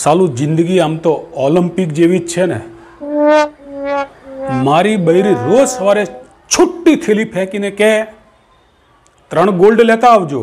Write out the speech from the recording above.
સાલું જિંદગી આમ તો ઓલિમ્પિક જેવી જ છે ને. મારી બૈરી રોજ સવારે છુટ્ટી થેલી ફેંકીને કે ત્રણ ગોલ્ડ લેતા આવજો.